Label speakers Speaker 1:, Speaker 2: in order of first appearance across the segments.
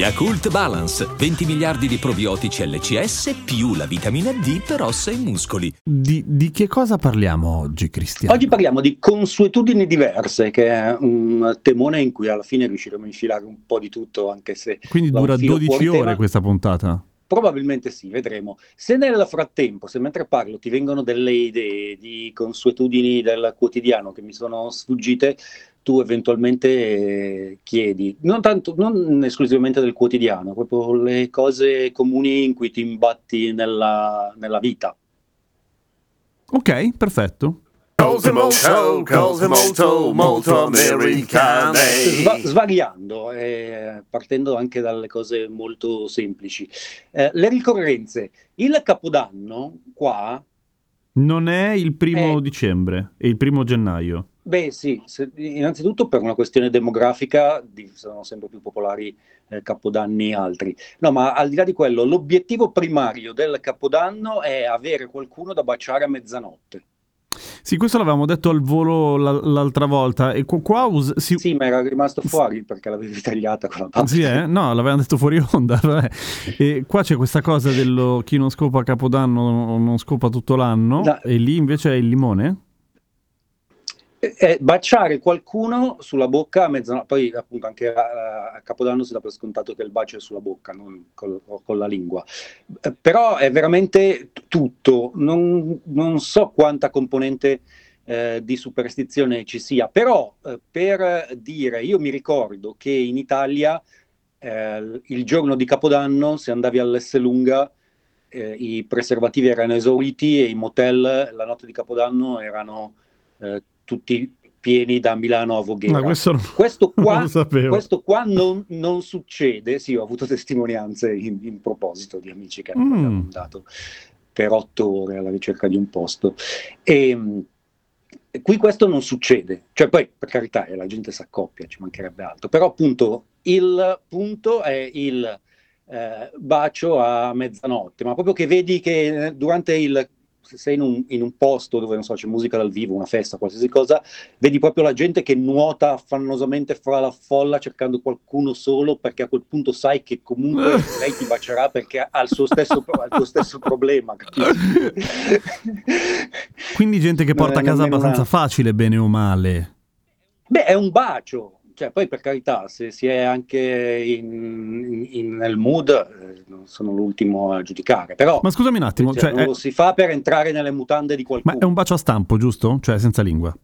Speaker 1: Yakult Balance, 20 miliardi di probiotici LCS più la vitamina D per ossa e muscoli.
Speaker 2: Di, di che cosa parliamo oggi, Cristiano?
Speaker 3: Oggi parliamo di consuetudini diverse, che è un temone in cui alla fine riusciremo a infilare un po' di tutto, anche se...
Speaker 2: Quindi dura 12 ore tema. questa puntata?
Speaker 3: Probabilmente sì, vedremo. Se nel frattempo, se mentre parlo ti vengono delle idee di consuetudini del quotidiano che mi sono sfuggite, tu eventualmente eh, chiedi, non, tanto, non esclusivamente del quotidiano, proprio le cose comuni in cui ti imbatti nella, nella vita.
Speaker 2: Ok, perfetto.
Speaker 4: Cose molto, cose molto, molto americane.
Speaker 3: Sva- svariando, eh, partendo anche dalle cose molto semplici. Eh, le ricorrenze. Il Capodanno qua...
Speaker 2: Non è il primo è... dicembre, è il primo gennaio.
Speaker 3: Beh sì, se, innanzitutto per una questione demografica di, sono sempre più popolari eh, capodanni altri. No, ma al di là di quello, l'obiettivo primario del capodanno è avere qualcuno da baciare a mezzanotte.
Speaker 2: Sì, questo l'avevamo detto al volo l- l'altra volta. E qua, us-
Speaker 3: si... Sì, ma era rimasto fuori perché l'avevi tagliata con la parte.
Speaker 2: Sì, eh? No, l'avevamo detto fuori onda. e qua c'è questa cosa dello chi non scopa a Capodanno non scopa tutto l'anno. No. E lì invece è il limone?
Speaker 3: È baciare qualcuno sulla bocca a mezzanotte, poi appunto anche a, a, Capodanno si dà per scontato che il bacio è sulla bocca, non col, con la lingua. Eh, però è veramente tutto, non, non, so quanta componente eh, di superstizione ci sia, però eh, per dire, io mi ricordo che in Italia eh, il giorno di Capodanno, se andavi all'Esselunga, eh, i preservativi erano esauriti e i motel la notte di Capodanno erano eh, tutti pieni da Milano a Voghera.
Speaker 2: Ma questo, non,
Speaker 3: questo qua, non, questo qua non, non, succede, sì, ho avuto testimonianze in, in proposito di amici che mm. hanno andato per otto ore alla ricerca di un posto. E, ehm, qui questo non succede, cioè poi per carità eh, la gente si accoppia, ci mancherebbe altro, però appunto il punto è il eh, bacio a mezzanotte, ma proprio che vedi che eh, durante il se sei in un, in un, posto dove non so, c'è musica dal vivo, una festa, qualsiasi cosa, vedi proprio la gente che nuota affannosamente fra la folla cercando qualcuno solo perché a quel punto sai che comunque lei ti bacerà perché ha il suo stesso, ha il tuo stesso problema.
Speaker 2: Quindi gente che porta a casa abbastanza una... facile, bene o male.
Speaker 3: Beh, è un bacio, cioè, poi per carità, se si è anche in, in, nel mood, eh, non sono l'ultimo a giudicare, però...
Speaker 2: Ma scusami un attimo,
Speaker 3: cioè,
Speaker 2: cioè,
Speaker 3: non
Speaker 2: è...
Speaker 3: lo si fa per entrare nelle mutande di qualcuno.
Speaker 2: Ma è un bacio a stampo, giusto? Cioè senza lingua?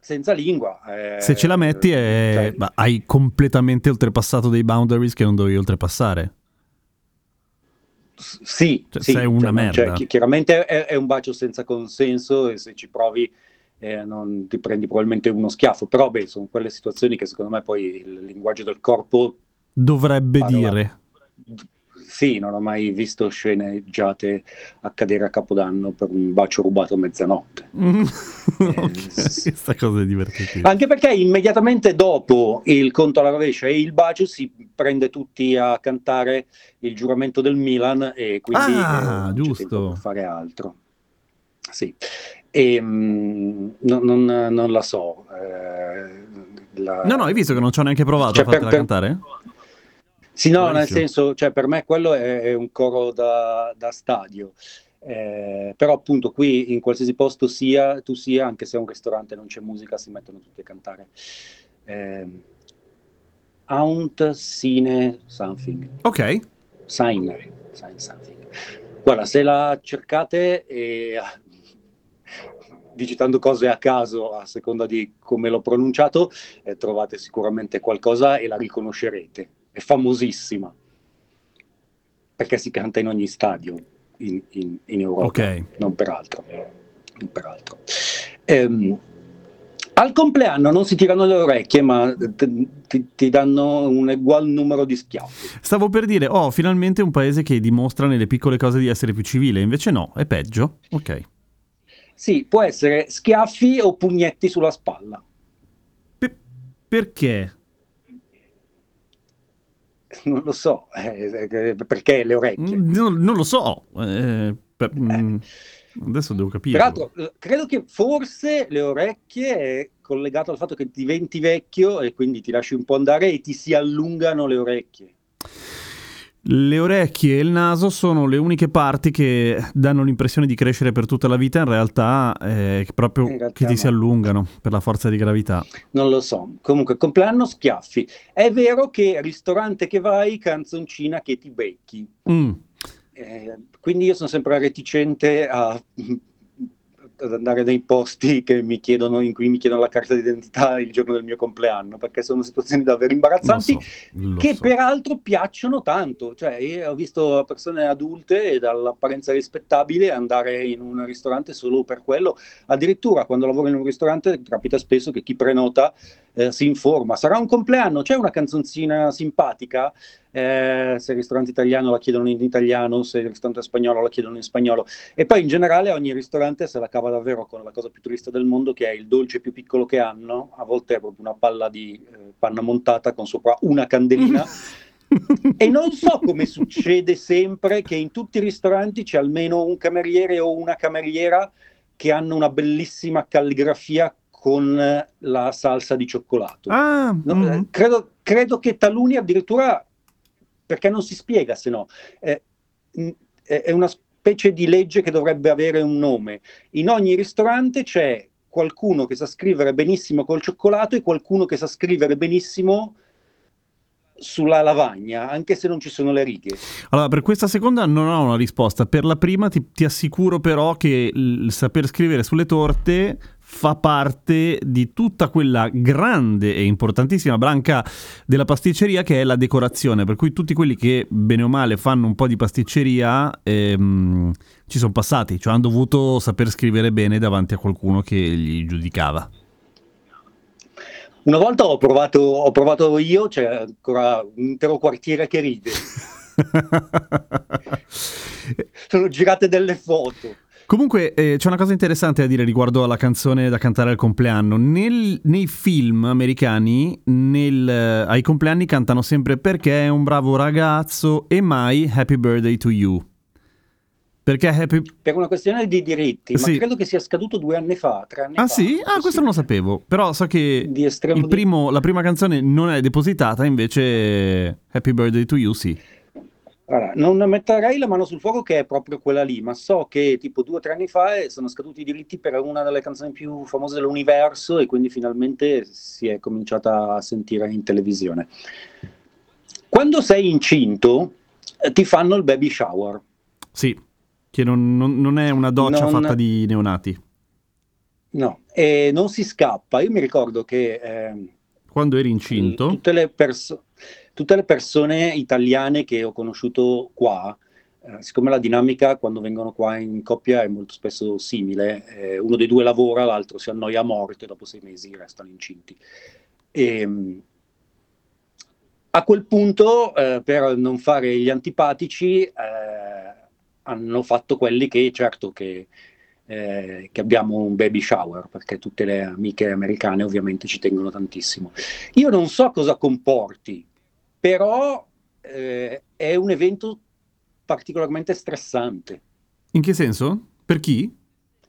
Speaker 3: Senza lingua.
Speaker 2: Eh, se ce la metti è... cioè... hai completamente oltrepassato dei boundaries che non dovevi oltrepassare.
Speaker 3: sì,
Speaker 2: cioè,
Speaker 3: sì,
Speaker 2: sei una cioè, merda.
Speaker 3: Cioè, chiaramente è, è un bacio senza consenso e se ci provi eh, non ti prendi probabilmente uno schiaffo, però beh, sono quelle situazioni che secondo me poi il linguaggio del corpo
Speaker 2: dovrebbe dire.
Speaker 3: Sì, non ho mai visto sceneggiate accadere a Capodanno per un bacio rubato a mezzanotte.
Speaker 2: Mm. eh, Questa cosa è divertente.
Speaker 3: Anche perché immediatamente dopo il conto alla rovescia e il bacio si prende tutti a cantare il giuramento del Milan e quindi
Speaker 2: ah, eh, giusto.
Speaker 3: per fare altro. Sì. E, mh, non, non, non, la so. Eh,
Speaker 2: la... No, no, hai visto che non ci ho neanche provato cioè, a fartela per, cantare?
Speaker 3: Sì, no, Buonissimo. nel senso, cioè, per me quello è, è un coro da, da stadio. Eh, però appunto qui in qualsiasi posto sia tu sia, anche se è un ristorante non c'è musica, si mettono tutti a cantare. Eh, Aunt Sine Something.
Speaker 2: Ok.
Speaker 3: Sign, sign Something. Guarda, se la cercate e digitando cose a caso a seconda di come l'ho pronunciato, eh, trovate sicuramente qualcosa e la riconoscerete. È famosissima perché si canta in ogni stadio in, in, in Europa,
Speaker 2: okay.
Speaker 3: non per altro. Non per altro. Ehm, al compleanno non si tirano le orecchie, ma ti, ti, ti, danno un ugual numero di schiaffi.
Speaker 2: Stavo per dire, oh, finalmente un paese che dimostra nelle piccole cose di essere più civile, invece no, è peggio. Ok.
Speaker 3: Sì, può essere schiaffi o pugnetti sulla spalla.
Speaker 2: perché?
Speaker 3: Non lo so, eh, eh perché le orecchie?
Speaker 2: Non, non lo so, eh, per, eh. adesso devo capire.
Speaker 3: Peraltro, credo che forse le orecchie è collegato al fatto che diventi vecchio e quindi ti lasci un po' andare e ti si allungano le orecchie.
Speaker 2: Le orecchie e il naso sono le uniche parti che danno l'impressione di crescere per tutta la vita, in realtà eh, proprio in realtà che ti si allungano per la forza di gravità.
Speaker 3: Non lo so. Comunque, compleanno schiaffi. È vero che ristorante che vai, canzoncina che ti becchi. Mm. Eh, quindi io sono sempre reticente a ad andare nei posti chiedono, in cui mi chiedono la carta d'identità il giorno del mio compleanno, perché sono situazioni davvero imbarazzanti so, che so. peraltro piacciono tanto. Cioè, io ho visto persone adulte e dall'apparenza rispettabile andare in un ristorante solo per quello. Addirittura quando lavoro in un ristorante capita spesso che chi prenota eh, si informa. Sarà un compleanno? C'è una canzoncina simpatica? Eh, se il ristorante italiano la chiedono in italiano, se il ristorante spagnolo la chiedono in spagnolo. E poi in generale ogni ristorante se la cava davvero con la cosa più triste del mondo, che è il dolce più piccolo che hanno. A volte è proprio una palla di eh, panna montata con sopra una candelina. e non so come succede sempre che in tutti i ristoranti c'è almeno un cameriere o una cameriera che hanno una bellissima calligrafia con la salsa di cioccolato. Ah, no, mm-hmm. credo, credo, che taluni addirittura, perché non si spiega se no, eh, è una specie di legge che dovrebbe avere un nome. In ogni ristorante c'è qualcuno che sa scrivere benissimo col cioccolato e qualcuno che sa scrivere benissimo sulla lavagna, anche se non ci sono le righe.
Speaker 2: Allora, per questa seconda non ho una risposta. Per la prima ti, ti assicuro però che il saper scrivere sulle torte fa parte di tutta quella grande e importantissima branca della pasticceria che è la decorazione, per cui tutti quelli che bene o male fanno un po' di pasticceria ehm, ci sono passati, cioè hanno dovuto saper scrivere bene davanti a qualcuno che li giudicava.
Speaker 3: Una volta ho provato, ho provato io, c'è ancora un intero quartiere che ride. Sono girate delle foto.
Speaker 2: Comunque eh, c'è una cosa interessante da dire riguardo alla canzone da cantare al compleanno. Nel, nei film americani nel, eh, ai compleanni cantano sempre perché è un bravo ragazzo e mai Happy Birthday to You. Perché happy...
Speaker 3: Per una questione di diritti, sì. ma credo che sia scaduto due anni fa, tre anni
Speaker 2: ah,
Speaker 3: fa.
Speaker 2: Sì? Ah, questo non lo sapevo. Però so che primo, la prima canzone non è depositata, invece Happy Birthday to You sì.
Speaker 3: Allora, non metterei la mano sul fuoco che è proprio quella lì, ma so che tipo due o tre anni fa eh, sono scaduti i diritti per una delle canzoni più famose dell'universo e quindi finalmente si è cominciata a sentire in televisione. Quando sei incinto eh, ti fanno il baby shower.
Speaker 2: Sì, che non, non, non è una doccia non... fatta di neonati.
Speaker 3: No, e non si scappa. Io mi ricordo che... Eh,
Speaker 2: Quando eri incinto?
Speaker 3: Tutte le persone tutte le persone italiane che ho conosciuto qua, eh, siccome la dinamica quando vengono qua in coppia è molto spesso simile, eh, uno dei due lavora, l'altro si annoia a morte, dopo sei mesi restano incinti. E, ehm, a quel punto, eh, per non fare gli antipatici, eh, hanno fatto quelli che, certo, che, eh, che, abbiamo un baby shower, perché tutte le amiche americane ovviamente ci tengono tantissimo. Io non so cosa comporti però eh, è un evento particolarmente stressante.
Speaker 2: In che senso? Per chi?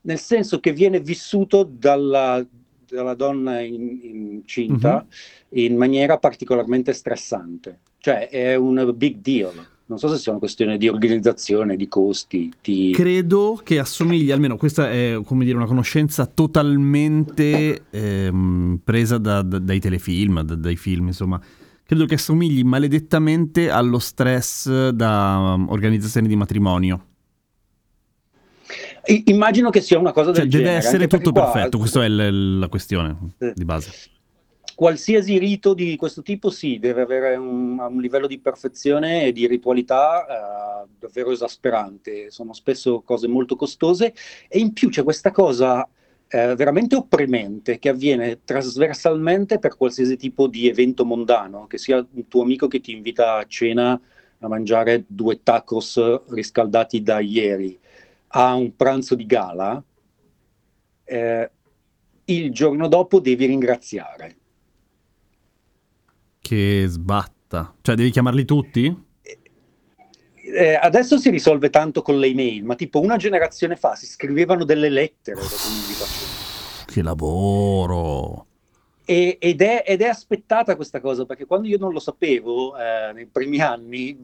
Speaker 3: Nel senso che viene vissuto dalla, dalla donna in, incinta uh-huh. in maniera particolarmente stressante. Cioè è un big deal. Non so se sia una questione di organizzazione, di costi. Di...
Speaker 2: Credo che assomigli, almeno questa è come dire, una conoscenza totalmente ehm, presa da, da, dai telefilm, da, dai film, insomma credo che assomigli maledettamente allo stress da um, organizzazione di matrimonio.
Speaker 3: I- immagino che sia una cosa del
Speaker 2: cioè,
Speaker 3: genere.
Speaker 2: Deve essere tutto perfetto, qua... questa è l- la questione eh. di base.
Speaker 3: Qualsiasi rito di questo tipo sì, deve avere un, un livello di perfezione e di ritualità eh, davvero esasperante. Sono spesso cose molto costose e in più c'è questa cosa eh, veramente opprimente che avviene trasversalmente per qualsiasi tipo di evento mondano, che sia un tuo amico che ti invita a cena a mangiare due tacos riscaldati da ieri, a un pranzo di gala, eh, il giorno dopo devi ringraziare.
Speaker 2: Che sbatta. Cioè, devi chiamarli tutti?
Speaker 3: Eh, adesso si risolve tanto con le email, ma tipo una generazione fa si scrivevano delle lettere
Speaker 2: Che lavoro!
Speaker 3: E, ed, è, ed, è, aspettata questa cosa, perché quando io non lo sapevo, eh, nei primi anni,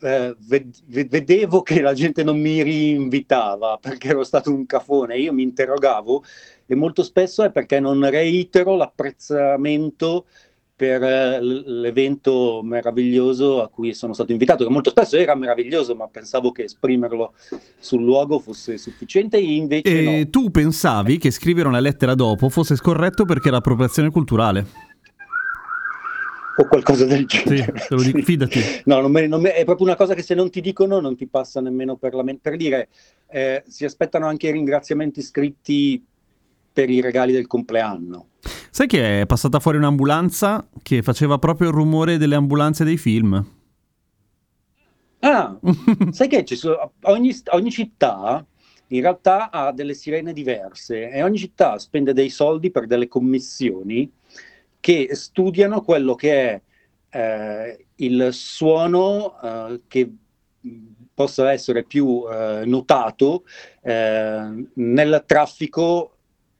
Speaker 3: eh, ved- vedevo che la gente non mi rinvitava perché ero stato un cafone. Io mi interrogavo e molto spesso è perché non reitero l'apprezzamento per eh, l'evento meraviglioso a cui sono stato invitato, che molto spesso era meraviglioso, ma pensavo che esprimerlo sul luogo fosse sufficiente, invece
Speaker 2: e
Speaker 3: no.
Speaker 2: tu pensavi che scrivere una lettera dopo fosse scorretto perché era appropriazione culturale?
Speaker 3: O qualcosa del genere.
Speaker 2: Sì, te lo dico, fidati.
Speaker 3: no, non me, non me, è proprio una cosa che se non ti dicono non ti passa nemmeno per la mente. Per dire, eh, si aspettano anche i ringraziamenti scritti per i regali del compleanno.
Speaker 2: Sai che è passata fuori un'ambulanza che faceva proprio il rumore delle ambulanze dei film?
Speaker 3: Ah, sai che sono, ogni, ogni città in realtà ha delle sirene diverse e ogni città spende dei soldi per delle commissioni che studiano quello che è eh, il suono eh, che possa essere più eh, notato eh, nel traffico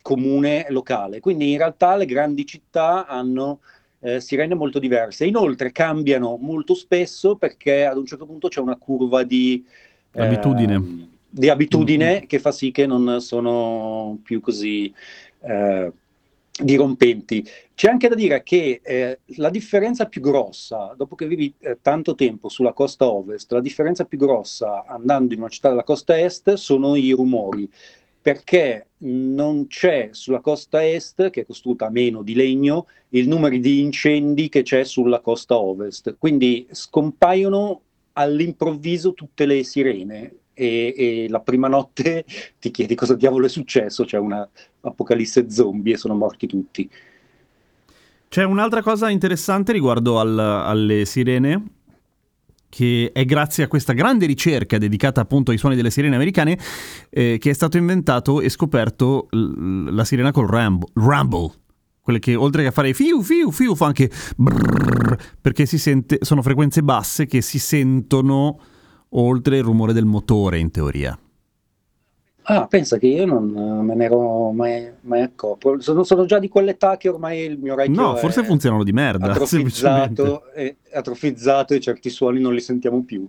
Speaker 3: comune locale. Quindi in realtà le grandi città hanno eh, sirene molto diverse. Inoltre cambiano molto spesso perché ad un certo punto c'è una curva di
Speaker 2: eh, abitudine,
Speaker 3: di abitudine mm-hmm. che fa sì che non sono più così eh, dirompenti. C'è anche da dire che eh, la differenza più grossa, dopo che vivi eh, tanto tempo sulla costa ovest, la differenza più grossa andando in una città della costa est sono i rumori perché non c'è sulla costa est, che è costruita meno di legno, il numero di incendi che c'è sulla costa ovest. Quindi scompaiono all'improvviso tutte le sirene e, e, la prima notte ti chiedi cosa diavolo è successo, c'è una apocalisse zombie e sono morti tutti.
Speaker 2: C'è un'altra cosa interessante riguardo al, alle sirene che è grazie a questa grande ricerca dedicata appunto ai suoni delle sirene americane eh, che è stato inventato e scoperto l- la sirena col rumble, rumble, quelle che oltre che a fare fiu fiu fiu fa anche brrr, perché si sente, sono frequenze basse che si sentono oltre il rumore del motore in teoria.
Speaker 3: Ah, pensa che io non me ne ero mai, mai accorto. Sono, sono, già di quell'età che ormai il mio orecchio
Speaker 2: No, forse funzionano di merda.
Speaker 3: Atrofizzato e, atrofizzato e certi suoni non li sentiamo più.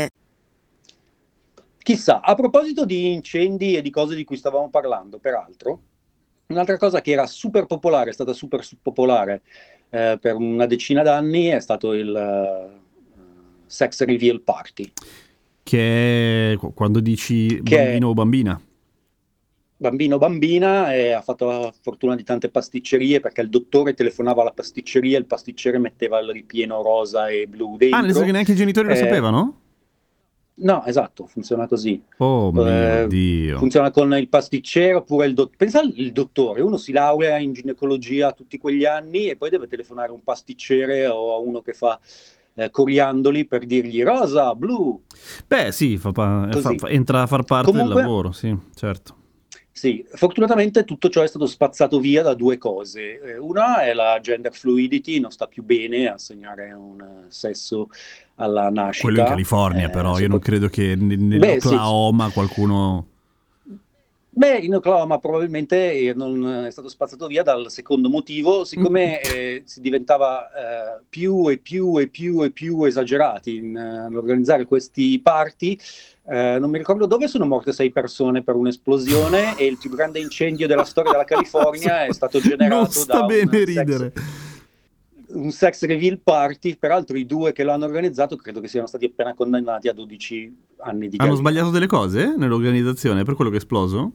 Speaker 3: Chissà, a proposito di incendi e di cose di cui stavamo parlando, peraltro, un'altra cosa che era super popolare, è stata super popolare eh, per una decina d'anni, è stato il uh, sex reveal party.
Speaker 2: Che è quando dici che bambino o bambina.
Speaker 3: Bambino o bambina e ha fatto la fortuna di tante pasticcerie perché il dottore telefonava alla pasticceria e il pasticcere metteva il ripieno rosa e blu dentro.
Speaker 2: Ah, nel senso che neanche i genitori lo eh, sapevano?
Speaker 3: No, esatto, funziona così.
Speaker 2: Oh mio eh, Dio.
Speaker 3: Funziona con il pasticcere oppure il dottore. Pensa al dottore, uno si laurea in ginecologia tutti quegli anni e poi deve telefonare a un pasticcere o a uno che fa eh, coriandoli per dirgli rosa, blu.
Speaker 2: Beh sì, fa pa- fa, entra a far parte Comunque, del lavoro, sì, certo.
Speaker 3: Sì, fortunatamente tutto ciò è stato spazzato via da due cose. Eh, una è la gender fluidity, non sta più bene a segnare un sesso alla nascita.
Speaker 2: Quello in California, eh, però, io non credo che nell'Oklahoma sì, qualcuno...
Speaker 3: Beh, in Oklahoma probabilmente eh, non è stato spazzato via dal secondo motivo, siccome mm. eh, si diventava eh, più e più e più e più esagerati in, uh, organizzare questi party, eh, non mi ricordo dove sono morte sei persone per un'esplosione e il più grande incendio della storia della California è stato generato non sta da bene un ridere. Sex, un sex reveal party, peraltro i due che l'hanno organizzato credo che siano stati appena condannati a 12 anni di
Speaker 2: Hanno sbagliato delle cose nell'organizzazione per quello che è esploso?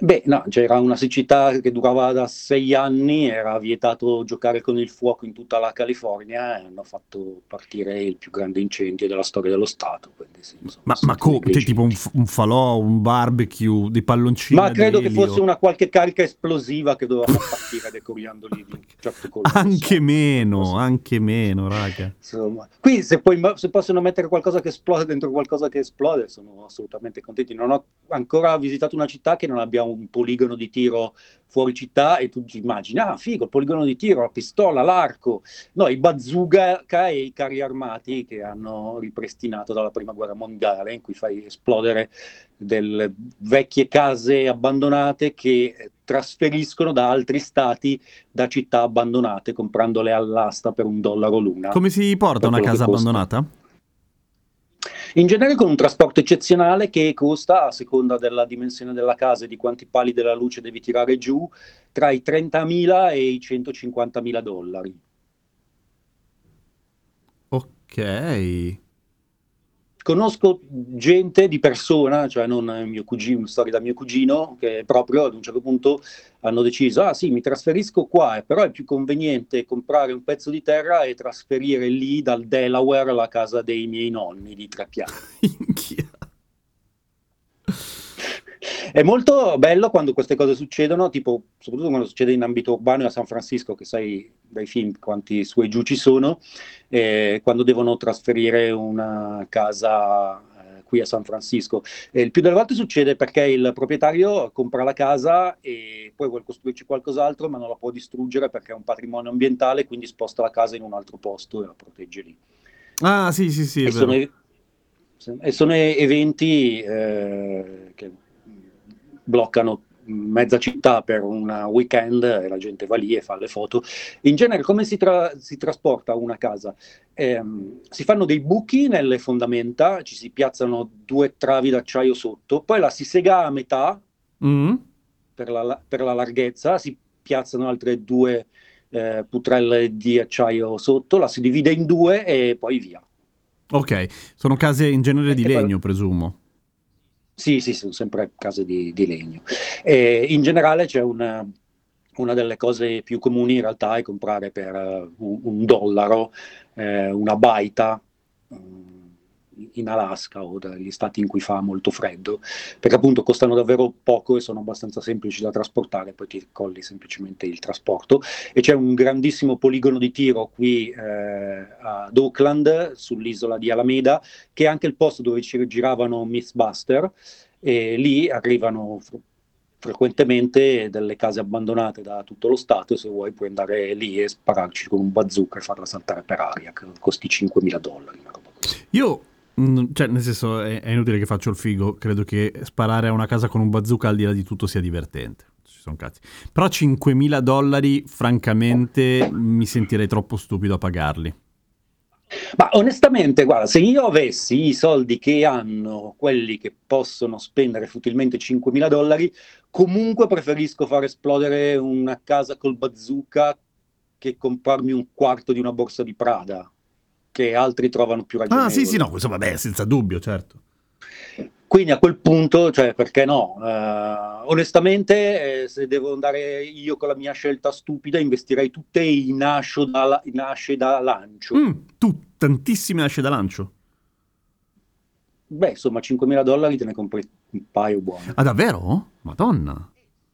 Speaker 3: Beh, no, c'era una siccità che durava da sei anni, era vietato giocare con il fuoco in tutta la California e hanno fatto partire il più grande incendio della storia dello Stato. Quindi, sì, insomma,
Speaker 2: ma ma co- cioè, tipo un, un, falò, un barbecue, dei palloncini?
Speaker 3: Ma credo che fosse una qualche carica esplosiva che doveva partire decoriandoli di un certo colore.
Speaker 2: Anche so. meno, anche meno, raga.
Speaker 3: Insomma, qui se, poi, se possono mettere qualcosa che esplode dentro qualcosa che esplode, sono assolutamente contenti. Non ho ancora visitato una città che non abbia un poligono di tiro fuori città e tu ti immagini, ah figo, il poligono di tiro, la pistola, l'arco, no, i bazooka e i carri armati che hanno ripristinato dalla prima guerra mondiale in cui fai esplodere delle vecchie case abbandonate che trasferiscono da altri stati da città abbandonate comprandole all'asta per un dollaro l'una.
Speaker 2: Come si porta una casa abbandonata?
Speaker 3: In genere con un trasporto eccezionale che costa, a seconda della dimensione della casa e di quanti pali della luce devi tirare giù, tra i 30.000 e i 150.000 dollari.
Speaker 2: Ok
Speaker 3: conosco gente di persona, cioè non mio cugino, storia da mio cugino, che proprio ad un certo punto hanno deciso, ah sì, mi trasferisco qua, però è più conveniente comprare un pezzo di terra e trasferire lì dal Delaware alla casa dei miei nonni di tre piani. è molto bello quando queste cose succedono, tipo, soprattutto quando succede in ambito urbano a San Francisco, che sai dai film quanti su e giù ci sono, eh, quando devono trasferire una casa eh, qui a San Francisco. E il più delle volte succede perché il proprietario compra la casa e poi vuole costruirci qualcos'altro, ma non la può distruggere perché è un patrimonio ambientale, quindi sposta la casa in un altro posto e la protegge lì.
Speaker 2: Ah, sì, sì, sì.
Speaker 3: E sono, e, sono, eventi eh, che bloccano mezza città per un weekend e la gente va lì e fa le foto. In genere come si, tra- si trasporta una casa? Eh, si fanno dei buchi nelle fondamenta, ci si piazzano due travi d'acciaio sotto, poi la si sega a metà mm. per, la, per, la, larghezza, si piazzano altre due eh, putrelle di acciaio sotto, la si divide in due e poi via.
Speaker 2: Ok, sono case in genere di legno, poi... presumo.
Speaker 3: Sì, sì, sono sempre case di, di legno. E in generale c'è una, una delle cose più comuni in realtà è comprare per uh, un, un, dollaro eh, una baita. Um, in Alaska o dagli stati in cui fa molto freddo, perché appunto costano davvero poco e sono abbastanza semplici da trasportare, poi ti colli semplicemente il trasporto. E c'è un grandissimo poligono di tiro qui eh, ad Auckland, sull'isola di Alameda, che è anche il posto dove ci giravano Mythbuster, e lì arrivano frequentemente delle case abbandonate da tutto lo Stato e se vuoi puoi andare lì e spararci con un bazooka e farla saltare per aria, che costi 5.000 dollari.
Speaker 2: Io cioè, nel senso, è, è, inutile che faccio il figo. Credo che sparare a una casa con un bazooka al di là di tutto sia divertente. Ci sono cazzi. Però 5.000 dollari, francamente, mi sentirei troppo stupido a pagarli.
Speaker 3: Ma onestamente, guarda, se io avessi i soldi che hanno quelli che possono spendere futilmente 5.000 dollari, comunque preferisco far esplodere una casa col bazooka che comprarmi un quarto di una borsa di Prada che altri trovano più ragionevole.
Speaker 2: Ah, sì, sì, no, questo vabbè, senza dubbio, certo.
Speaker 3: Quindi a quel punto, cioè, perché no? Uh, onestamente, eh, se devo andare io con la mia scelta stupida, investirei tutte in asce da, in asce da lancio. Mm,
Speaker 2: tu, tantissime asce da lancio?
Speaker 3: Beh, insomma, 5.000 dollari te ne compri un paio buoni.
Speaker 2: Ah, davvero? Madonna.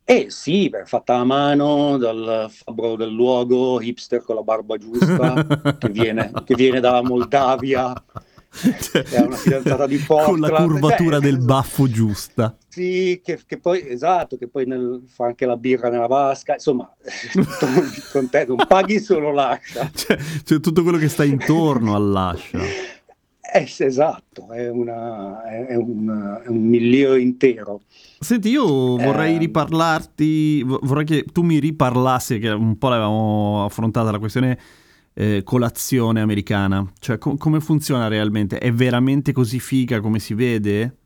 Speaker 3: Eh sì, beh, fatta a mano dal fabbro del luogo, hipster con la barba giusta, che, viene, che viene dalla Moldavia, è una fidanzata di Portland.
Speaker 2: Con la curvatura beh, del baffo giusta.
Speaker 3: Sì, che, che, poi, esatto, che poi nel, fa anche la birra nella vasca, insomma, contento, non paghi solo l'ascia.
Speaker 2: Cioè, cioè, tutto quello che sta intorno all'ascia.
Speaker 3: Eh, esatto, è, una, è, un, è un miglio intero.
Speaker 2: Senti, io vorrei eh... riparlarti, vorrei che tu mi riparlassi, che un po' l'avevamo affrontata la questione eh, colazione americana. Cioè, co- come funziona realmente? È veramente così figa come si vede?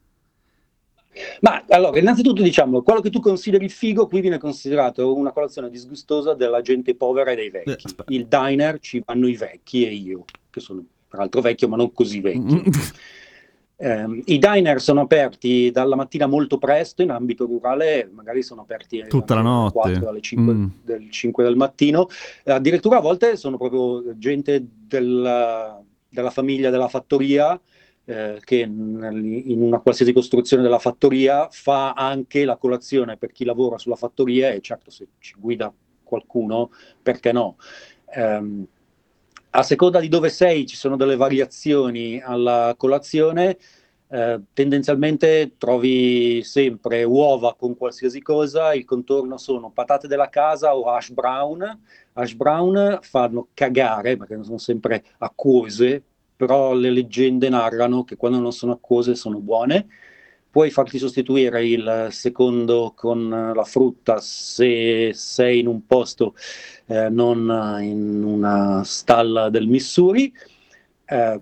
Speaker 3: Ma allora, innanzitutto diciamo, quello che tu consideri figo qui viene considerato una colazione disgustosa della gente povera e dei vecchi. Eh, Il diner ci vanno i vecchi e io, che sono tra l'altro vecchio ma non così vecchio. Eh, I diner sono aperti dalla mattina molto presto, in ambito rurale magari sono aperti
Speaker 2: tutta la notte,
Speaker 3: 4, alle 5, mm. del 5 del mattino, eh, addirittura a volte sono proprio gente del, della famiglia della fattoria eh, che in una qualsiasi costruzione della fattoria fa anche la colazione per chi lavora sulla fattoria e certo se ci guida qualcuno, perché no? Um, a seconda di dove sei ci sono delle variazioni alla colazione, eh, tendenzialmente trovi sempre uova con qualsiasi cosa, il contorno sono patate della casa o hash brown. Hash brown fanno cagare perché sono sempre acquose, però le leggende narrano che quando non sono acquose sono buone. Puoi farti sostituire il secondo con la frutta se sei in un posto eh, non in una stalla del Missouri. Eh,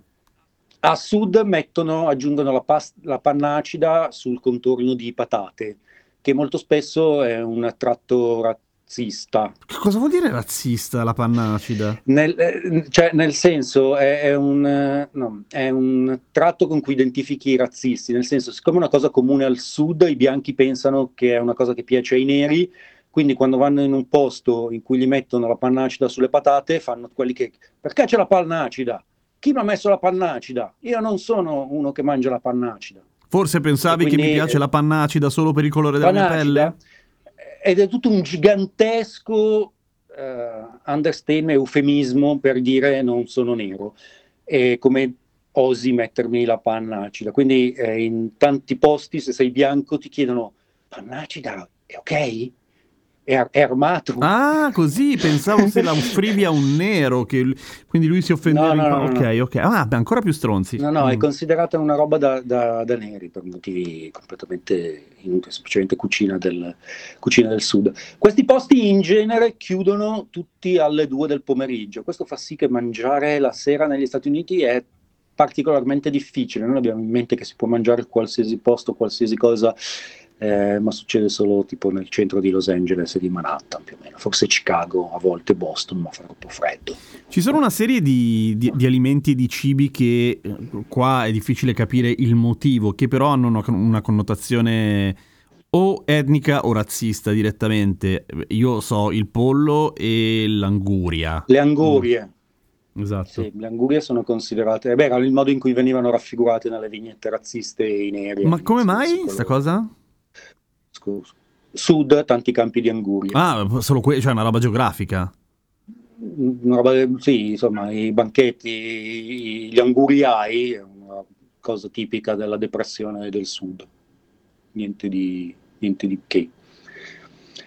Speaker 3: a sud mettono, aggiungono la, past- la panna acida sul contorno di patate, che molto spesso è un tratto razzista.
Speaker 2: Cosa vuol dire razzista la panna acida?
Speaker 3: Nel, eh, cioè, nel senso è, è, un, no, è, un, tratto con cui identifichi i razzisti, nel senso siccome è una cosa comune al sud, i bianchi pensano che è una cosa che piace ai neri, quindi quando vanno in un posto in cui gli mettono la panna acida sulle patate, fanno quelli che... Perché c'è la panna acida? Chi mi ha messo la panna acida? Io non sono uno che mangia la panna acida.
Speaker 2: Forse pensavi quindi, che mi piace la panna acida solo per il colore della mia pelle?
Speaker 3: Ed è tutto un gigantesco uh, understatement, eufemismo per dire non sono nero. E come osi mettermi la panna acida. Quindi eh, in tanti posti, se sei bianco, ti chiedono panna acida, è ok? È, è, armato.
Speaker 2: Ah, così pensavo se la offrivi a un nero, che, quindi lui si offendeva. No, no, no, ok, ok. Ah, beh, ancora più stronzi.
Speaker 3: No, no, mm. è considerata una roba da, da, da, neri per motivi completamente inutili, specialmente cucina del, cucina del sud. Questi posti in genere chiudono tutti alle due del pomeriggio. Questo fa sì che mangiare la sera negli Stati Uniti è particolarmente difficile. Noi abbiamo in mente che si può mangiare qualsiasi posto, qualsiasi cosa eh, ma succede solo tipo nel centro di Los Angeles e di Manhattan più o meno, forse Chicago, a volte Boston, ma fa troppo freddo.
Speaker 2: Ci sono una serie di, di, di alimenti e di cibi che eh, qua è difficile capire il motivo, che però hanno una, una connotazione o etnica o razzista direttamente. Io so il pollo e l'anguria.
Speaker 3: Le angurie.
Speaker 2: Mm. Esatto.
Speaker 3: Sì, le angurie sono considerate, beh, era il modo in cui venivano raffigurate nelle vignette razziste i neri.
Speaker 2: Ma come mai questa cosa?
Speaker 3: Sud, tanti campi di anguria.
Speaker 2: Ah, solo que- cioè una roba geografica.
Speaker 3: Una roba, sì, insomma, i banchetti, gli anguriai, è una cosa tipica della depressione del sud. Niente di, niente di che.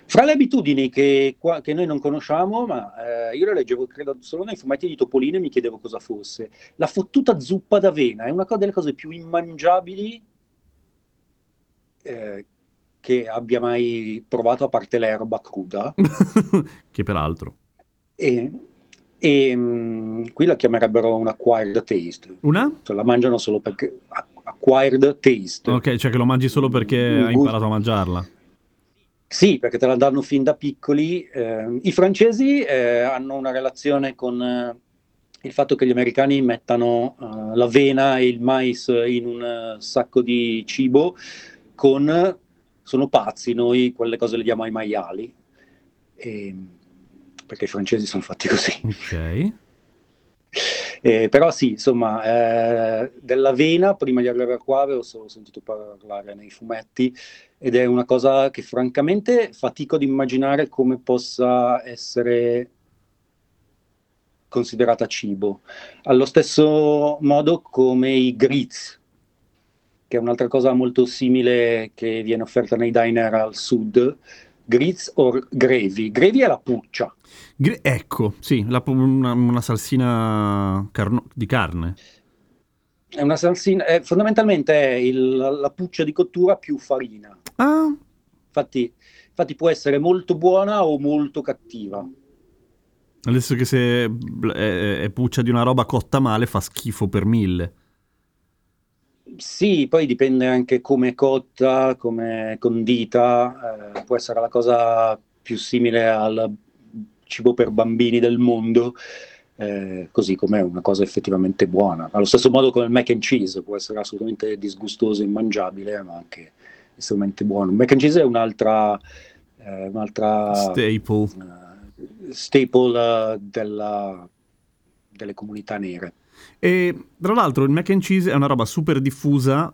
Speaker 3: Fra le abitudini che, qua, che noi non conosciamo, ma eh, io le leggevo credo solo nei fumetti di Topolino e mi chiedevo cosa fosse, la fottuta zuppa d'avena è una delle cose più immangiabili eh, che abbia mai provato a parte l'erba cruda.
Speaker 2: che peraltro.
Speaker 3: E, e um, qui la chiamerebbero un acquired taste.
Speaker 2: Una?
Speaker 3: Cioè, la mangiano solo perché... Acquired taste.
Speaker 2: Ok, cioè che lo mangi solo perché mm, hai imparato a mangiarla.
Speaker 3: Sì, perché te la danno fin da piccoli. Eh, I francesi eh, hanno una relazione con eh, il fatto che gli americani mettano uh, l'avena e il mais in un uh, sacco di cibo con sono pazzi, noi quelle cose le diamo ai maiali, e, ehm, perché i francesi sono fatti così.
Speaker 2: Ok.
Speaker 3: Eh, però sì, insomma, eh, dell'avena, prima di arrivare qua avevo solo sentito parlare nei fumetti ed è una cosa che francamente fatico ad immaginare come possa essere considerata cibo. Allo stesso modo come i grits, che è un'altra cosa molto simile che viene offerta nei diner al sud, grits o gravy. Gravy è la puccia.
Speaker 2: Gre- ecco, sì, la, una, una, salsina carno- di carne.
Speaker 3: È una salsina, è, fondamentalmente è il, la puccia di cottura più farina.
Speaker 2: Ah.
Speaker 3: Infatti, infatti può essere molto buona o molto cattiva.
Speaker 2: Adesso che se è, è puccia di una roba cotta male fa schifo per mille.
Speaker 3: Sì, poi dipende anche come è cotta, come è condita, eh, può essere la cosa più simile al cibo per bambini del mondo. eh, così come una cosa effettivamente buona. Allo stesso modo come il mac and cheese può essere assolutamente disgustoso e immangiabile, ma anche estremamente buono. Il mac and cheese è un'altra, eh, un'altra
Speaker 2: staple,
Speaker 3: uh, staple uh, della, delle comunità nere.
Speaker 2: E tra l'altro il mac and cheese è una roba super diffusa,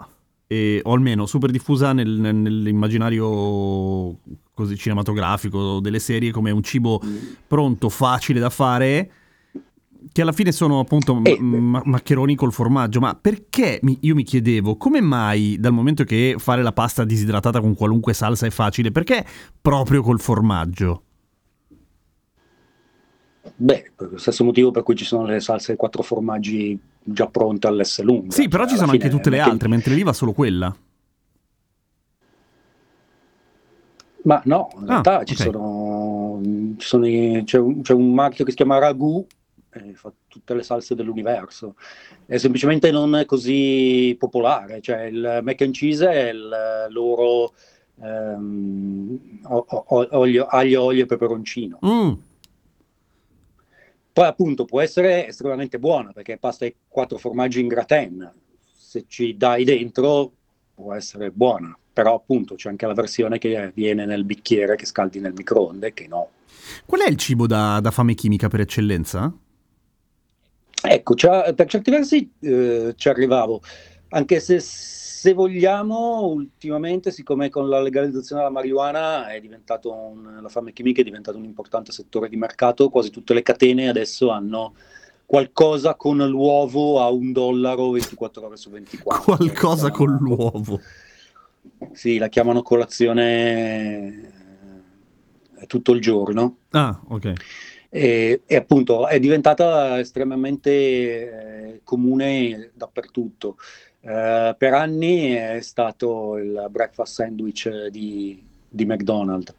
Speaker 2: e, o almeno super diffusa nel, nell'immaginario così cinematografico delle serie come un cibo pronto, facile da fare che alla fine sono appunto eh, ma- maccheroni col formaggio, ma perché mi- io mi chiedevo come mai dal momento che fare la pasta disidratata con qualunque salsa è facile, perché proprio col formaggio?
Speaker 3: Beh, per lo stesso motivo per cui ci sono le salse ai quattro formaggi già pronte all'S lunga.
Speaker 2: Sì, però ci sono anche tutte le altre, mentre lì va solo quella.
Speaker 3: Ma no, in ah, realtà ci sono, ci sono c'è, un, c'è, un, marchio che si chiama Ragu eh, fa tutte le salse dell'universo. È semplicemente non così popolare, cioè il mac and cheese è il loro ehm, olio, aglio, olio e peperoncino. Mm. Poi appunto può essere estremamente buona perché pasta e quattro formaggi in gratin, se ci dai dentro può essere buona, però appunto c'è anche la versione che viene nel bicchiere che scaldi nel microonde che no.
Speaker 2: Qual è il cibo da, da fame chimica per eccellenza?
Speaker 3: Ecco, per certi versi eh, ci arrivavo, anche se se vogliamo, ultimamente, siccome con la legalizzazione della marijuana è diventato un, la fame chimica è diventato un importante settore di mercato, quasi tutte le catene adesso hanno qualcosa con l'uovo a un dollaro 24 ore su 24.
Speaker 2: Qualcosa con l'uovo.
Speaker 3: Sì, la chiamano colazione eh, tutto il giorno.
Speaker 2: Ah, ok
Speaker 3: e, e appunto è diventata estremamente eh, comune dappertutto. Eh, per anni è stato il breakfast sandwich di, di McDonald's.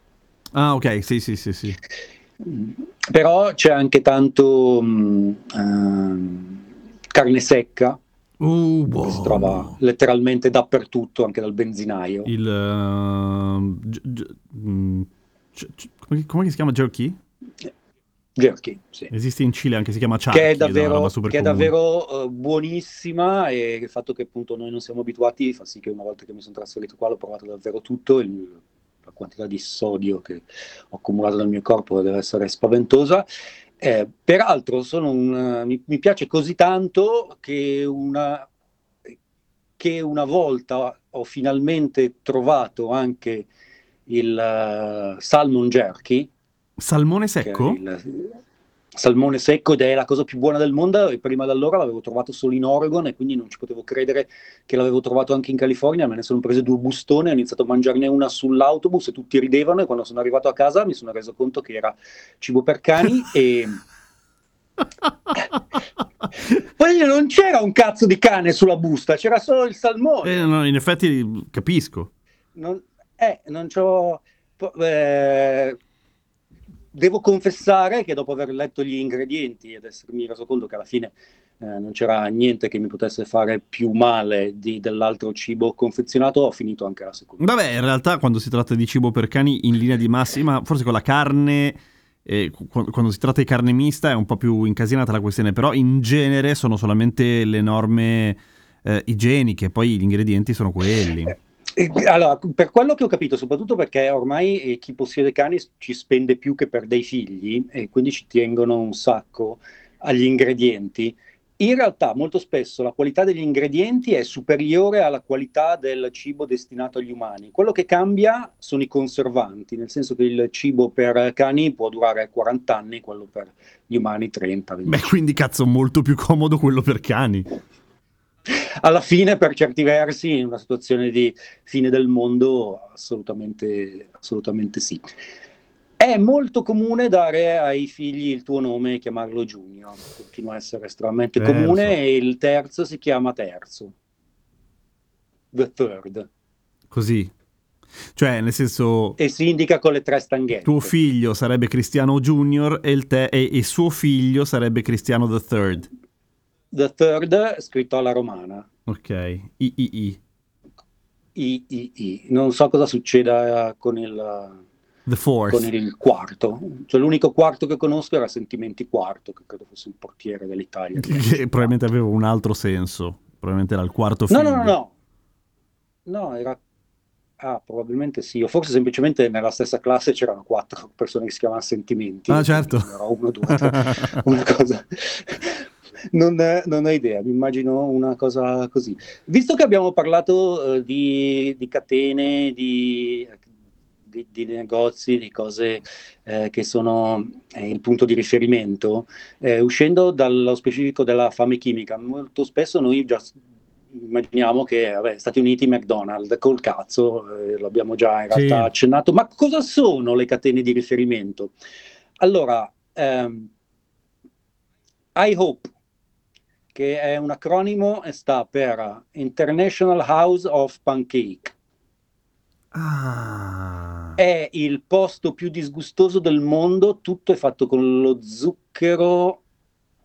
Speaker 2: Ah, ok, sì, sì, sì, sì.
Speaker 3: Però c'è anche tanto um, um, carne secca,
Speaker 2: Uh, wow.
Speaker 3: si trova letteralmente dappertutto, anche dal benzinaio.
Speaker 2: Il uh, g- g- mm, g- come, come, si chiama jerky?
Speaker 3: Jerky, sì.
Speaker 2: Esiste in Cile anche, si chiama Chucky,
Speaker 3: che è davvero, che è davvero uh, buonissima e il fatto che appunto noi non siamo abituati fa sì che una volta che mi sono trasferito qua l'ho provato davvero tutto, il, la quantità di sodio che ho accumulato nel mio corpo deve essere spaventosa. Eh, peraltro un, mi, mi, piace così tanto che una, che una volta ho finalmente trovato anche il uh, salmon jerky,
Speaker 2: Salmone secco?
Speaker 3: Il salmone secco ed è la cosa più buona del mondo e prima da allora l'avevo trovato solo in Oregon e quindi non ci potevo credere che l'avevo trovato anche in California, me ne sono prese due bustone, ho iniziato a mangiarne una sull'autobus e tutti ridevano e quando sono arrivato a casa mi sono reso conto che era cibo per cani e... Poi non c'era un cazzo di cane sulla busta, c'era solo il salmone.
Speaker 2: Eh, no, in effetti capisco.
Speaker 3: Non, eh, non c'ho... Eh, devo confessare che dopo aver letto gli ingredienti ed essermi reso conto che alla fine eh, non c'era niente che mi potesse fare più male di, dell'altro cibo confezionato, ho finito anche la seconda.
Speaker 2: Vabbè, in realtà quando si tratta di cibo per cani in linea di massima, forse con la carne... Eh, quando si tratta di carne mista è un po' più incasinata la questione, però in genere sono solamente le norme eh, igieniche, poi gli ingredienti sono quelli.
Speaker 3: Allora, per quello che ho capito, soprattutto perché ormai eh, chi possiede cani ci spende più che per dei figli e quindi ci tengono un sacco agli ingredienti. In realtà molto spesso la qualità degli ingredienti è superiore alla qualità del cibo destinato agli umani. Quello che cambia sono i conservanti, nel senso che il cibo per cani può durare 40 anni, quello per gli umani 30. 20.
Speaker 2: Beh, quindi cazzo molto più comodo quello per cani
Speaker 3: alla fine, per certi versi, in una situazione di fine del mondo, assolutamente, assolutamente sì. È molto comune dare ai figli il tuo nome e chiamarlo Junior, continua a essere estremamente terzo. comune e il terzo si chiama terzo. The third.
Speaker 2: Così. Cioè, nel senso...
Speaker 3: E si indica con le tre stanghette.
Speaker 2: Tuo figlio sarebbe Cristiano Junior e, il te- e, e suo figlio sarebbe Cristiano the third.
Speaker 3: The Third scritto alla romana.
Speaker 2: Ok, III.
Speaker 3: III. Non so cosa succeda con il,
Speaker 2: The Force.
Speaker 3: con il quarto. Cioè, l'unico quarto che conosco era Sentimenti Quarto, che credo fosse il portiere dell'Italia.
Speaker 2: Che probabilmente aveva un altro senso. Probabilmente era il quarto
Speaker 3: No,
Speaker 2: figlio.
Speaker 3: no, no, no. No, era... Ah, probabilmente sì. O forse semplicemente nella stessa classe c'erano quattro persone che si chiamavano Sentimenti.
Speaker 2: Ah, certo.
Speaker 3: Era uno, due, tre, una cosa... Non, non ho idea, mi immagino una cosa così. Visto che abbiamo parlato eh, di, di catene, di, di- di negozi, di cose eh, che sono eh, il punto di riferimento, eh, uscendo dallo specifico della fame chimica, molto spesso noi già immaginiamo che vabbè, Stati Uniti, McDonald's, col cazzo, eh, l'abbiamo già in
Speaker 2: Sì.
Speaker 3: realtà accennato, ma cosa sono le catene di riferimento? Allora, ehm, I Hope, che è un acronimo e sta per International House of Pancake.
Speaker 2: Ah.
Speaker 3: È il posto più disgustoso del mondo, tutto è fatto con lo zucchero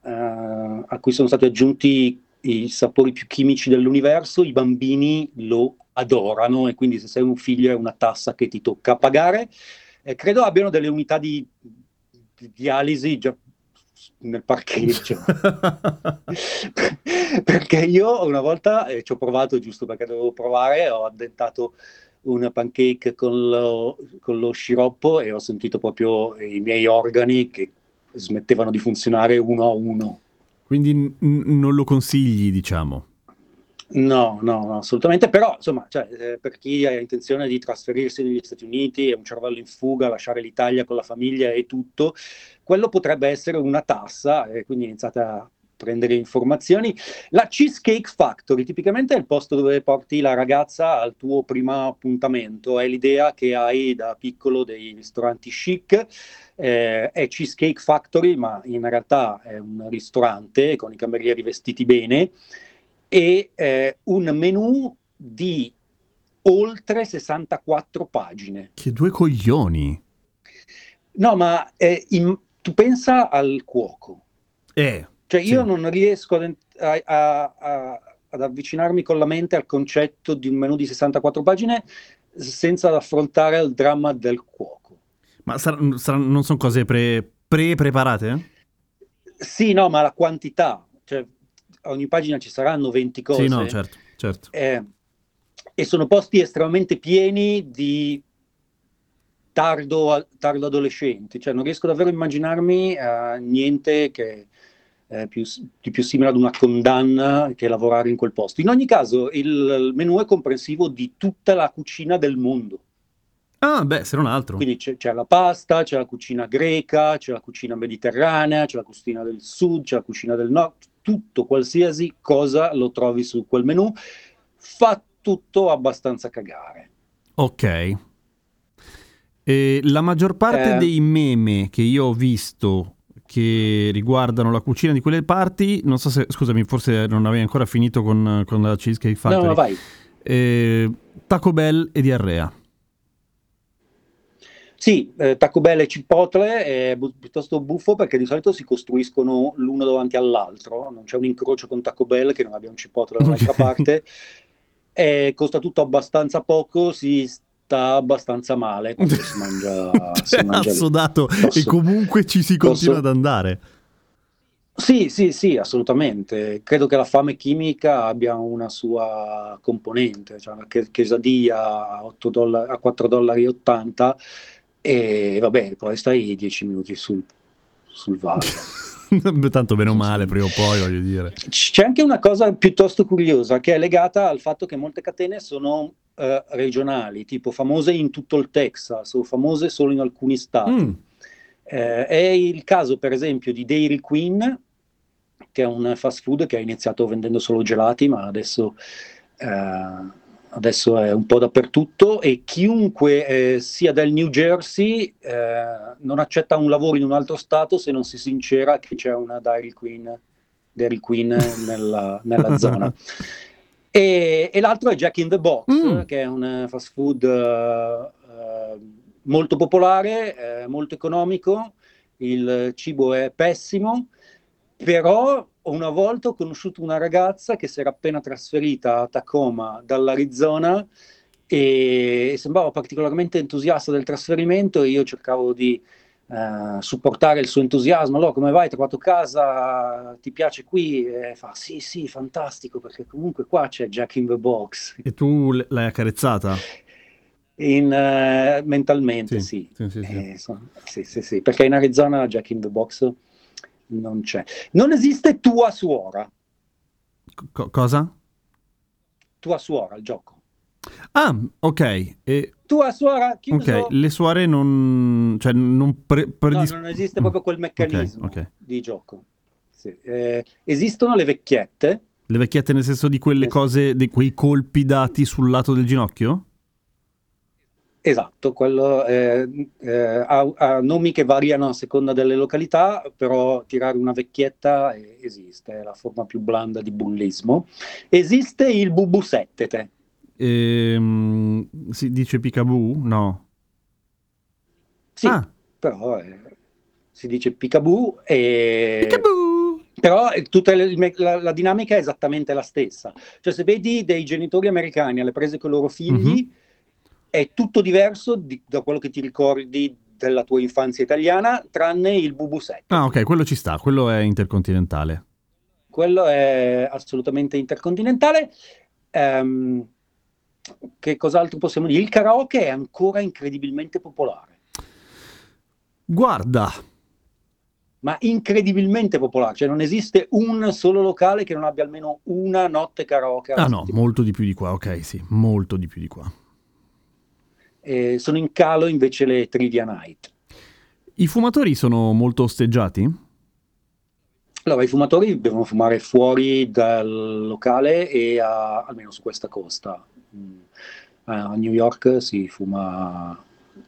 Speaker 3: eh, a cui sono stati aggiunti i sapori più chimici dell'universo, i bambini lo adorano e quindi se sei un figlio è una tassa che ti tocca pagare. Eh, credo abbiano delle unità di, di dialisi già nel parcheggio. perché io una volta eh, ci ho provato giusto perché dovevo provare, ho addentato un pancake con lo, con lo sciroppo e ho sentito proprio i miei organi che smettevano di funzionare uno a uno.
Speaker 2: Quindi n- non lo consigli, diciamo.
Speaker 3: No, no, no, assolutamente, però insomma, cioè, eh, per chi ha intenzione di trasferirsi negli Stati Uniti e un cervello in fuga, lasciare l'Italia con la famiglia e tutto, quello potrebbe essere una tassa e quindi iniziate a prendere informazioni. La Cheesecake Factory tipicamente è il posto dove porti la ragazza al tuo primo appuntamento, è l'idea che hai da piccolo dei ristoranti chic, eh, è Cheesecake Factory, ma in realtà è un ristorante con i camerieri vestiti bene e eh, un menù di oltre 64 pagine.
Speaker 2: Che due coglioni.
Speaker 3: No, ma eh, in- tu pensa al cuoco.
Speaker 2: Eh.
Speaker 3: Cioè io
Speaker 2: Sì.
Speaker 3: non riesco ad, a- a- a- ad avvicinarmi con la mente al concetto di un menù di 64 pagine senza affrontare il dramma del cuoco.
Speaker 2: Ma sar- sar- non sono cose pre- pre-preparate?
Speaker 3: Sì, no, ma la quantità, cioè ogni pagina ci saranno 20 cose.
Speaker 2: Sì, no, certo, certo.
Speaker 3: Eh, e sono posti estremamente pieni di tardo, tardo adolescenti, cioè non riesco davvero a immaginarmi eh, niente che è più, di più simile ad una condanna che lavorare in quel posto. In ogni caso, il, il menù è comprensivo di tutta la cucina del mondo.
Speaker 2: Ah, beh, se non altro.
Speaker 3: Quindi c'è, c'è la pasta, c'è la cucina greca, c'è la cucina mediterranea, c'è la cucina del sud, c'è la cucina del nord, tutto, qualsiasi cosa lo trovi su quel menù. Fa tutto abbastanza cagare.
Speaker 2: Ok. E la maggior parte
Speaker 3: Eh.
Speaker 2: dei meme che io ho visto che riguardano la cucina di quelle parti, non so se, scusami, forse non avevi ancora finito con, con la Cheesecake Factory.
Speaker 3: No, no, vai.
Speaker 2: Eh, Taco Bell e diarrea.
Speaker 3: Sì, eh, Taco Bell e Chipotle è bu- piuttosto buffo perché di solito si costruiscono l'uno davanti all'altro, non c'è un incrocio con Taco Bell che non abbia un Chipotle dall'altra
Speaker 2: Ok.
Speaker 3: parte, e costa tutto abbastanza poco, si sta abbastanza male quando si mangia, si mangia lì.
Speaker 2: Assodato e
Speaker 3: Posso-
Speaker 2: comunque ci si continua
Speaker 3: posso-
Speaker 2: ad andare.
Speaker 3: Sì, sì, sì, assolutamente. Credo che la fame chimica abbia una sua componente, cioè una quesadilla a, 8 dollari, a 4,80 dollari e vabbè, poi stai 10 minuti sul, sul vaso.
Speaker 2: Tanto bene o male, prima o poi, voglio dire.
Speaker 3: C'è anche una cosa piuttosto curiosa che è legata al fatto che molte catene sono eh, regionali, tipo famose in tutto il Texas o famose solo in alcuni stati.
Speaker 2: Mm.
Speaker 3: Eh, è il caso, per esempio, di Dairy Queen, che è un fast food che ha iniziato vendendo solo gelati, ma adesso, eh, adesso è un po' dappertutto e chiunque eh, sia del New Jersey eh, non accetta un lavoro in un altro stato se non si sincera che c'è una Dairy Queen, Dairy Queen nella, nella zona. E, e l'altro è Jack in the Box,
Speaker 2: Mm.
Speaker 3: che è un eh, fast food eh, eh, molto popolare, eh, molto economico, il cibo è pessimo, però una volta ho conosciuto una ragazza che si era appena trasferita a Tacoma dall'Arizona e sembrava particolarmente entusiasta del trasferimento e io cercavo di eh, supportare il suo entusiasmo. Allora, come vai? Ti trovato casa? Ti piace qui? E fa sì, sì, fantastico, perché comunque qua c'è Jack in the Box.
Speaker 2: E tu l'hai accarezzata?
Speaker 3: In, uh, mentalmente, sì.
Speaker 2: Sì. Sì,
Speaker 3: eh, so, sì, sì, sì, perché in Arizona Jack in the Box non c'è. Non esiste tua suora.
Speaker 2: Co- cosa?
Speaker 3: Tua suora, il gioco.
Speaker 2: Ah, ok. E...
Speaker 3: Tua suora chiuso.
Speaker 2: Ok, le suore non... Cioè, non, pre- predis-
Speaker 3: no, non esiste proprio quel meccanismo
Speaker 2: okay, okay.
Speaker 3: di gioco. Sì. Eh, esistono le vecchiette.
Speaker 2: Le vecchiette nel senso di quelle
Speaker 3: Esatto.
Speaker 2: cose, di quei colpi dati sul lato del ginocchio?
Speaker 3: Esatto, quello eh, eh, ha, ha nomi che variano a seconda delle località, però tirare una vecchietta esiste, è la forma più blanda di bullismo. Esiste il bubusettete.
Speaker 2: Ehm, si dice picaboo? No.
Speaker 3: Sì,
Speaker 2: Ah,
Speaker 3: però eh, si dice picaboo e...
Speaker 2: picaboo!
Speaker 3: Però tutta le- la, la dinamica è esattamente la stessa. Cioè, se vedi dei genitori americani alle prese con i loro figli,
Speaker 2: Mhm.
Speaker 3: È tutto diverso di- da quello che ti ricordi della tua infanzia italiana, tranne il bubusetto.
Speaker 2: Ah, ok, quello ci sta, quello è intercontinentale.
Speaker 3: Quello è assolutamente intercontinentale. Ehm, che cos'altro possiamo dire? Il karaoke è ancora incredibilmente popolare,
Speaker 2: Guarda,
Speaker 3: ma incredibilmente popolare. Cioè, non esiste un solo locale che non abbia almeno una notte karaoke.
Speaker 2: ah no, molto di più di qua, ok, sì, molto di più di qua.
Speaker 3: Eh, sono in calo invece le trivia night.
Speaker 2: I fumatori sono molto osteggiati?
Speaker 3: Allora, i fumatori devono fumare fuori dal locale e a- almeno su questa costa. Mm. A New York si fuma,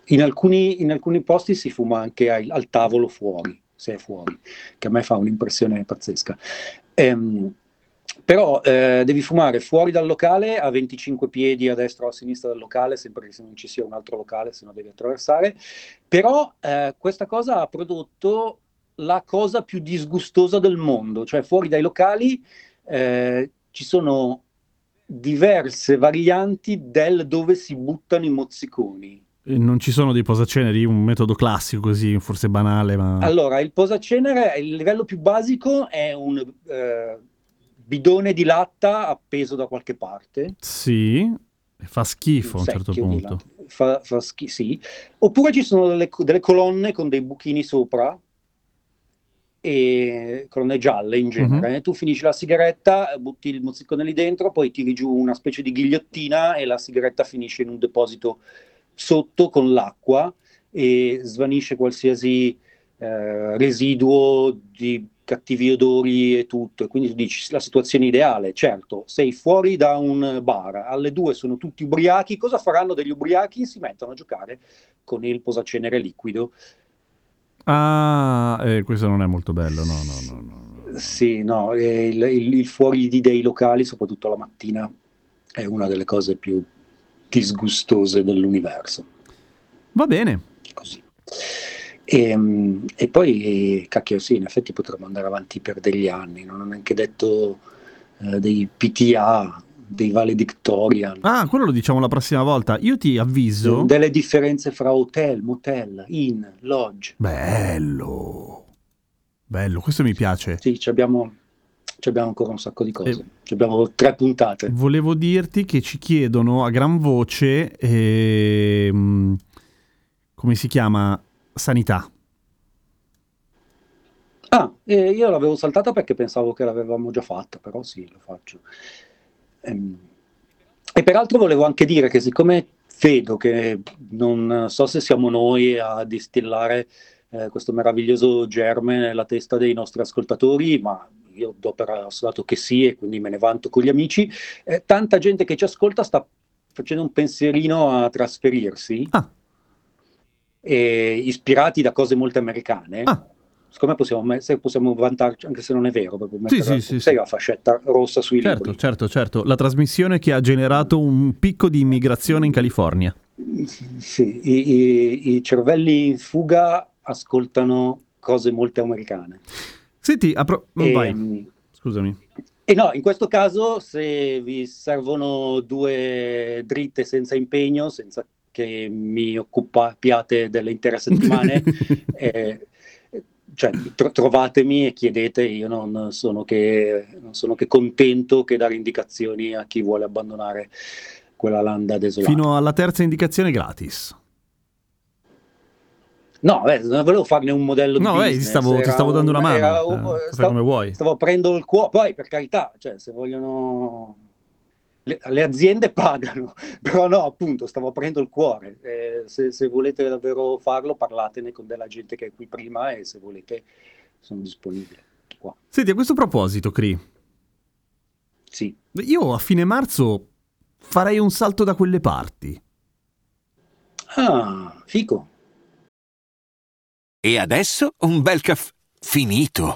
Speaker 3: in alcuni, in alcuni posti si fuma anche ai- al tavolo fuori, se è fuori, che a me fa un'impressione pazzesca. Ehm, però eh, devi fumare fuori dal locale a 25 piedi a destra o a sinistra del locale, sempre che se non ci sia un altro locale, se no devi attraversare. Però eh, questa cosa ha prodotto la cosa più disgustosa del mondo, cioè fuori dai locali eh, ci sono diverse varianti del dove si buttano i mozziconi.
Speaker 2: Non ci sono dei posaceneri, un metodo classico così, forse banale, ma...
Speaker 3: Allora, il posacenere, il livello più basico è un eh, bidone di latta appeso da qualche parte.
Speaker 2: Sì, fa schifo a un certo punto.
Speaker 3: Fa, fa schi- sì. Oppure ci sono delle, delle colonne con dei buchini sopra, e colonne gialle in genere. Tu finisci la sigaretta, butti il mozzicone lì dentro, poi tiri giù una specie di ghigliottina e la sigaretta finisce in un deposito sotto con l'acqua e svanisce qualsiasi eh, residuo di cattivi odori e tutto. E quindi tu dici la situazione ideale, certo, sei fuori da un bar, alle due sono tutti ubriachi, cosa faranno degli ubriachi? Si mettono a giocare con il posacenere liquido.
Speaker 2: Ah, eh, questo non è molto bello, no, no, no. no.
Speaker 3: Sì, no, e il, il- il fuori di dei locali, soprattutto la mattina, è una delle cose più disgustose dell'universo.
Speaker 2: Va bene.
Speaker 3: Così. E, mm, e poi, cacchio, sì, in effetti potremmo andare avanti per degli anni, non ho neanche detto eh, dei PTA, dei valedictorian,
Speaker 2: Ah, quello lo diciamo la prossima volta. Io ti avviso...
Speaker 3: delle differenze fra hotel, motel, inn, lodge.
Speaker 2: Bello. Bello, questo mi piace.
Speaker 3: Sì, ci abbiamo, ci abbiamo ancora un sacco di cose.
Speaker 2: Eh.
Speaker 3: Ci abbiamo tre puntate.
Speaker 2: Volevo dirti che ci chiedono a gran voce, ehm, come si chiama? Sanità.
Speaker 3: Ah, eh, io l'avevo saltata perché pensavo che l'avevamo già fatta, però sì, lo faccio. Ehm, E peraltro volevo anche dire che siccome vedo che non so se siamo noi a distillare eh, questo meraviglioso germe nella testa dei nostri ascoltatori, ma io do per assodato che sì e quindi me ne vanto con gli amici, eh, tanta gente che ci ascolta sta facendo un pensierino a trasferirsi,
Speaker 2: Ah.
Speaker 3: E ispirati da cose molto americane.
Speaker 2: Ah.
Speaker 3: Secondo me possiamo, se possiamo vantarci, anche se non è vero, proprio
Speaker 2: Sì, sì, sì, sì.
Speaker 3: la fascetta rossa sui
Speaker 2: Certo,
Speaker 3: libri.
Speaker 2: certo, certo. La trasmissione che ha generato un picco di immigrazione in California.
Speaker 3: Sì, i, i- i cervelli in fuga ascoltano cose molto americane.
Speaker 2: Senti, a pro-
Speaker 3: E,
Speaker 2: vai,
Speaker 3: mm,
Speaker 2: scusami.
Speaker 3: E no, in questo caso se vi servono due dritte senza impegno, senza che mi occupiate delle intere settimane, eh, cioè, tro- trovatemi e chiedete, io non sono, che, non sono che contento che dare indicazioni a chi vuole abbandonare quella landa desolata.
Speaker 2: Fino alla terza indicazione gratis.
Speaker 3: No, beh, non volevo farne un modello
Speaker 2: no,
Speaker 3: di
Speaker 2: No,
Speaker 3: ti
Speaker 2: stavo, ti stavo dando una mano, era, eh, stavo, come vuoi.
Speaker 3: Stavo aprendo il cuore, poi per carità, cioè, se vogliono... Le, le, aziende pagano, però no, appunto, stavo aprendo il cuore. Eh, se, se, volete davvero farlo, parlatene con della gente che è qui prima e se volete sono disponibile. Qua.
Speaker 2: Senti, a questo proposito, Cri.
Speaker 3: Sì.
Speaker 2: Io a fine marzo farei un salto da quelle parti.
Speaker 3: Ah, fico.
Speaker 5: E adesso un bel caffè finito.